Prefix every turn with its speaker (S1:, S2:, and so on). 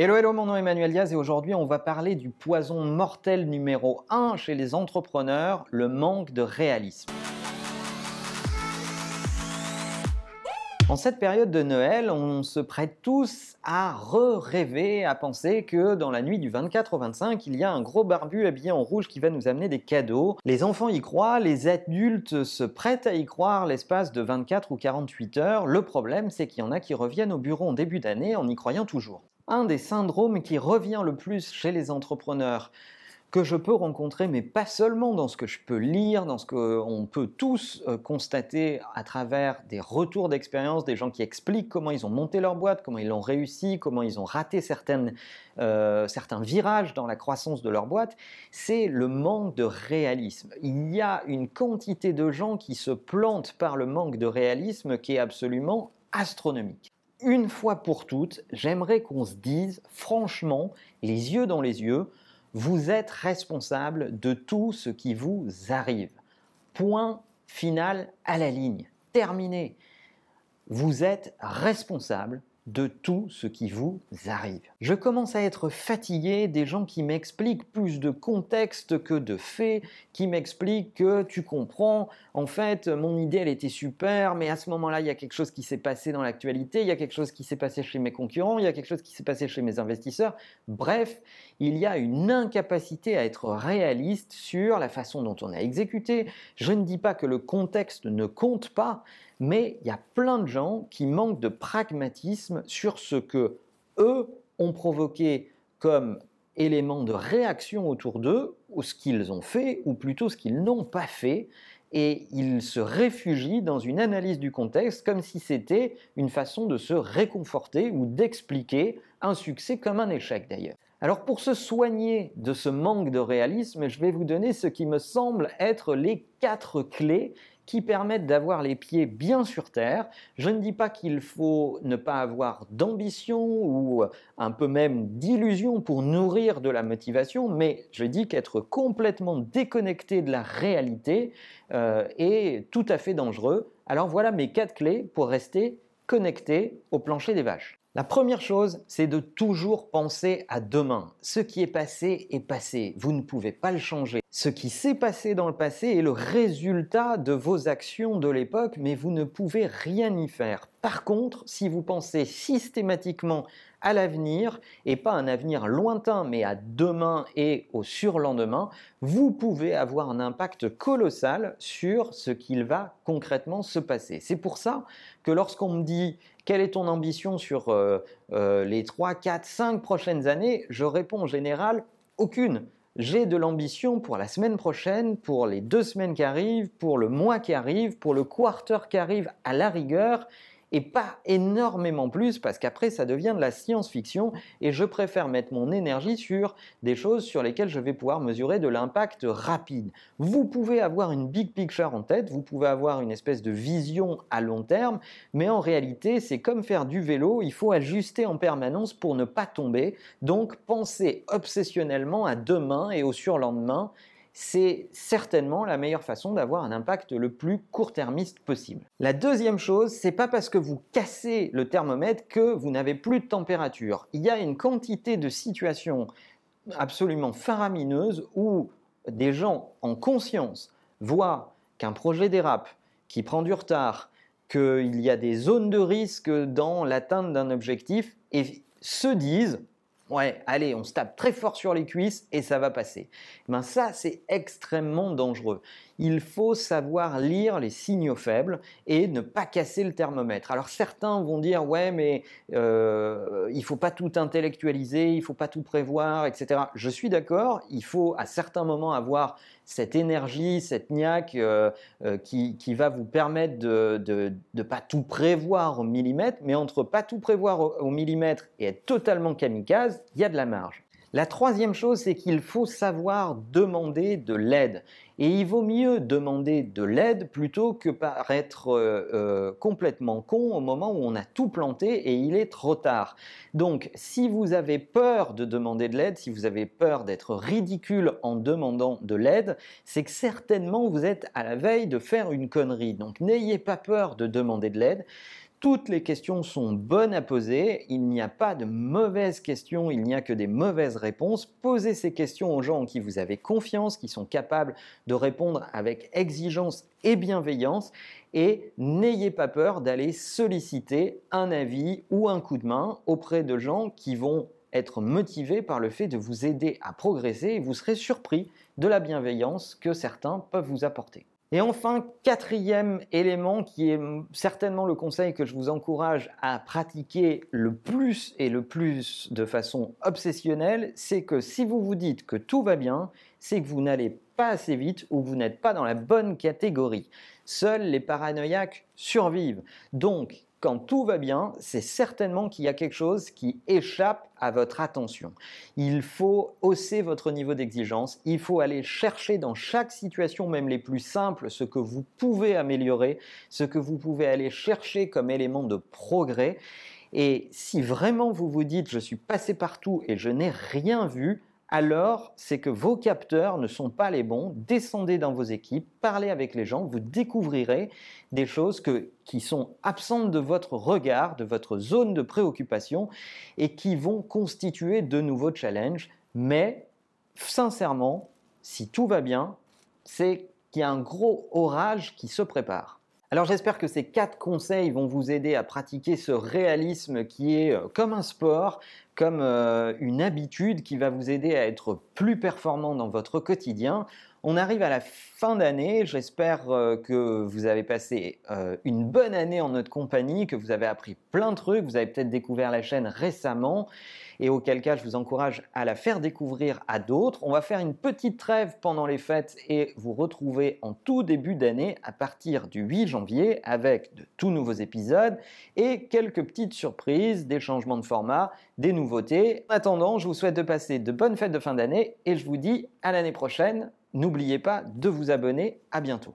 S1: Hello, hello, mon nom est Emmanuel Diaz et aujourd'hui on va parler du poison mortel numéro 1 chez les entrepreneurs, le manque de réalisme. En cette période de Noël, on se prête tous à re-rêver, à penser que dans la nuit du 24 au 25, il y a un gros barbu habillé en rouge qui va nous amener des cadeaux. Les enfants y croient, les adultes se prêtent à y croire l'espace de 24 ou 48 heures. Le problème, c'est qu'il y en a qui reviennent au bureau en début d'année en y croyant toujours un des syndromes qui revient le plus chez les entrepreneurs que je peux rencontrer, mais pas seulement dans ce que je peux lire, dans ce qu'on peut tous euh, constater à travers des retours d'expérience, des gens qui expliquent comment ils ont monté leur boîte, comment ils l'ont réussi, comment ils ont raté certaines, euh, certains virages dans la croissance de leur boîte, c'est le manque de réalisme. Il y a une quantité de gens qui se plantent par le manque de réalisme qui est absolument astronomique une fois pour toutes, j'aimerais qu'on se dise franchement, les yeux dans les yeux, vous êtes responsable de tout ce qui vous arrive. Point final à la ligne. Terminé. Vous êtes responsable de tout ce qui vous arrive. Je commence à être fatigué des gens qui m'expliquent plus de contexte que de faits, qui m'expliquent que tu comprends, en fait, mon idée elle était super, mais à ce moment-là, il y a quelque chose qui s'est passé dans l'actualité, il y a quelque chose qui s'est passé chez mes concurrents, il y a quelque chose qui s'est passé chez mes investisseurs. Bref, il y a une incapacité à être réaliste sur la façon dont on a exécuté. Je ne dis pas que le contexte ne compte pas, mais il y a plein de gens qui manquent de pragmatisme sur ce que eux ont provoqué comme élément de réaction autour d'eux, ou ce qu'ils ont fait, ou plutôt ce qu'ils n'ont pas fait, et ils se réfugient dans une analyse du contexte comme si c'était une façon de se réconforter ou d'expliquer un succès comme un échec d'ailleurs. Alors pour se soigner de ce manque de réalisme, je vais vous donner ce qui me semble être les quatre clés qui permettent d'avoir les pieds bien sur terre. Je ne dis pas qu'il faut ne pas avoir d'ambition ou un peu même d'illusion pour nourrir de la motivation, mais je dis qu'être complètement déconnecté de la réalité euh, est tout à fait dangereux. Alors voilà mes quatre clés pour rester connecté au plancher des vaches. La première chose, c'est de toujours penser à demain. Ce qui est passé est passé. Vous ne pouvez pas le changer. Ce qui s'est passé dans le passé est le résultat de vos actions de l'époque, mais vous ne pouvez rien y faire. Par contre, si vous pensez systématiquement à l'avenir, et pas un avenir lointain, mais à demain et au surlendemain, vous pouvez avoir un impact colossal sur ce qu'il va concrètement se passer. C'est pour ça que lorsqu'on me dit quelle est ton ambition sur euh, euh, les 3, 4, 5 prochaines années, je réponds en général aucune. J'ai de l'ambition pour la semaine prochaine, pour les deux semaines qui arrivent, pour le mois qui arrive, pour le quarter qui arrive à la rigueur, et pas énormément plus parce qu'après ça devient de la science-fiction et je préfère mettre mon énergie sur des choses sur lesquelles je vais pouvoir mesurer de l'impact rapide. Vous pouvez avoir une big picture en tête, vous pouvez avoir une espèce de vision à long terme, mais en réalité c'est comme faire du vélo, il faut ajuster en permanence pour ne pas tomber. Donc pensez obsessionnellement à demain et au surlendemain c'est certainement la meilleure façon d'avoir un impact le plus court-termiste possible. La deuxième chose, c'est pas parce que vous cassez le thermomètre que vous n'avez plus de température. Il y a une quantité de situations absolument faramineuses où des gens en conscience voient qu'un projet dérape, qui prend du retard, qu'il y a des zones de risque dans l'atteinte d'un objectif et se disent Ouais, allez, on se tape très fort sur les cuisses et ça va passer. Ben ça, c'est extrêmement dangereux. Il faut savoir lire les signaux faibles et ne pas casser le thermomètre. Alors certains vont dire ouais, mais euh, il faut pas tout intellectualiser, il faut pas tout prévoir, etc. Je suis d'accord. Il faut à certains moments avoir cette énergie, cette niaque euh, euh, qui, va vous permettre de ne pas tout prévoir au millimètre, mais entre pas tout prévoir au millimètre et être totalement kamikaze, il y a de la marge. La troisième chose, c'est qu'il faut savoir demander de l'aide. Et il vaut mieux demander de l'aide plutôt que paraître euh, euh, complètement con au moment où on a tout planté et il est trop tard. Donc, si vous avez peur de demander de l'aide, si vous avez peur d'être ridicule en demandant de l'aide, c'est que certainement vous êtes à la veille de faire une connerie. Donc, n'ayez pas peur de demander de l'aide toutes les questions sont bonnes à poser, il n'y a pas de mauvaises questions, il n'y a que des mauvaises réponses. Posez ces questions aux gens en qui vous avez confiance, qui sont capables de répondre avec exigence et bienveillance, et n'ayez pas peur d'aller solliciter un avis ou un coup de main auprès de gens qui vont être motivés par le fait de vous aider à progresser et vous serez surpris de la bienveillance que certains peuvent vous apporter. Et enfin, quatrième élément qui est certainement le conseil que je vous encourage à pratiquer le plus et le plus de façon obsessionnelle, c'est que si vous vous dites que tout va bien, c'est que vous n'allez pas assez vite ou vous n'êtes pas dans la bonne catégorie. Seuls les paranoïaques survivent. Donc, quand tout va bien, c'est certainement qu'il y a quelque chose qui échappe à votre attention. Il faut hausser votre niveau d'exigence, il faut aller chercher dans chaque situation, même les plus simples, ce que vous pouvez améliorer, ce que vous pouvez aller chercher comme élément de progrès. Et si vraiment vous vous dites je suis passé partout et je n'ai rien vu, alors c'est que vos capteurs ne sont pas les bons. Descendez dans vos équipes, parlez avec les gens, vous découvrirez des choses qui sont absentes de votre regard, de votre zone de préoccupation et qui vont constituer de nouveaux challenges. Mais sincèrement, si tout va bien, c'est qu'il y a un gros orage qui se prépare. Alors j'espère que ces quatre conseils vont vous aider à pratiquer ce réalisme qui est euh, comme un sport, comme euh, une habitude qui va vous aider à être plus performant dans votre quotidien. On arrive à la fin d'année, j'espère euh, que vous avez passé une bonne année en notre compagnie, que vous avez appris plein de trucs, vous avez peut-être découvert la chaîne récemment et auquel cas je vous encourage à la faire découvrir à d'autres. On va faire une petite trêve pendant les fêtes et vous retrouver en tout début d'année à partir du 8 janvier avec de tout nouveaux épisodes et quelques petites surprises, des changements de format, des nouveautés. En attendant, je vous souhaite de passer de bonnes fêtes de fin d'année et je vous dis à l'année prochaine. N'oubliez pas de vous abonner. À bientôt.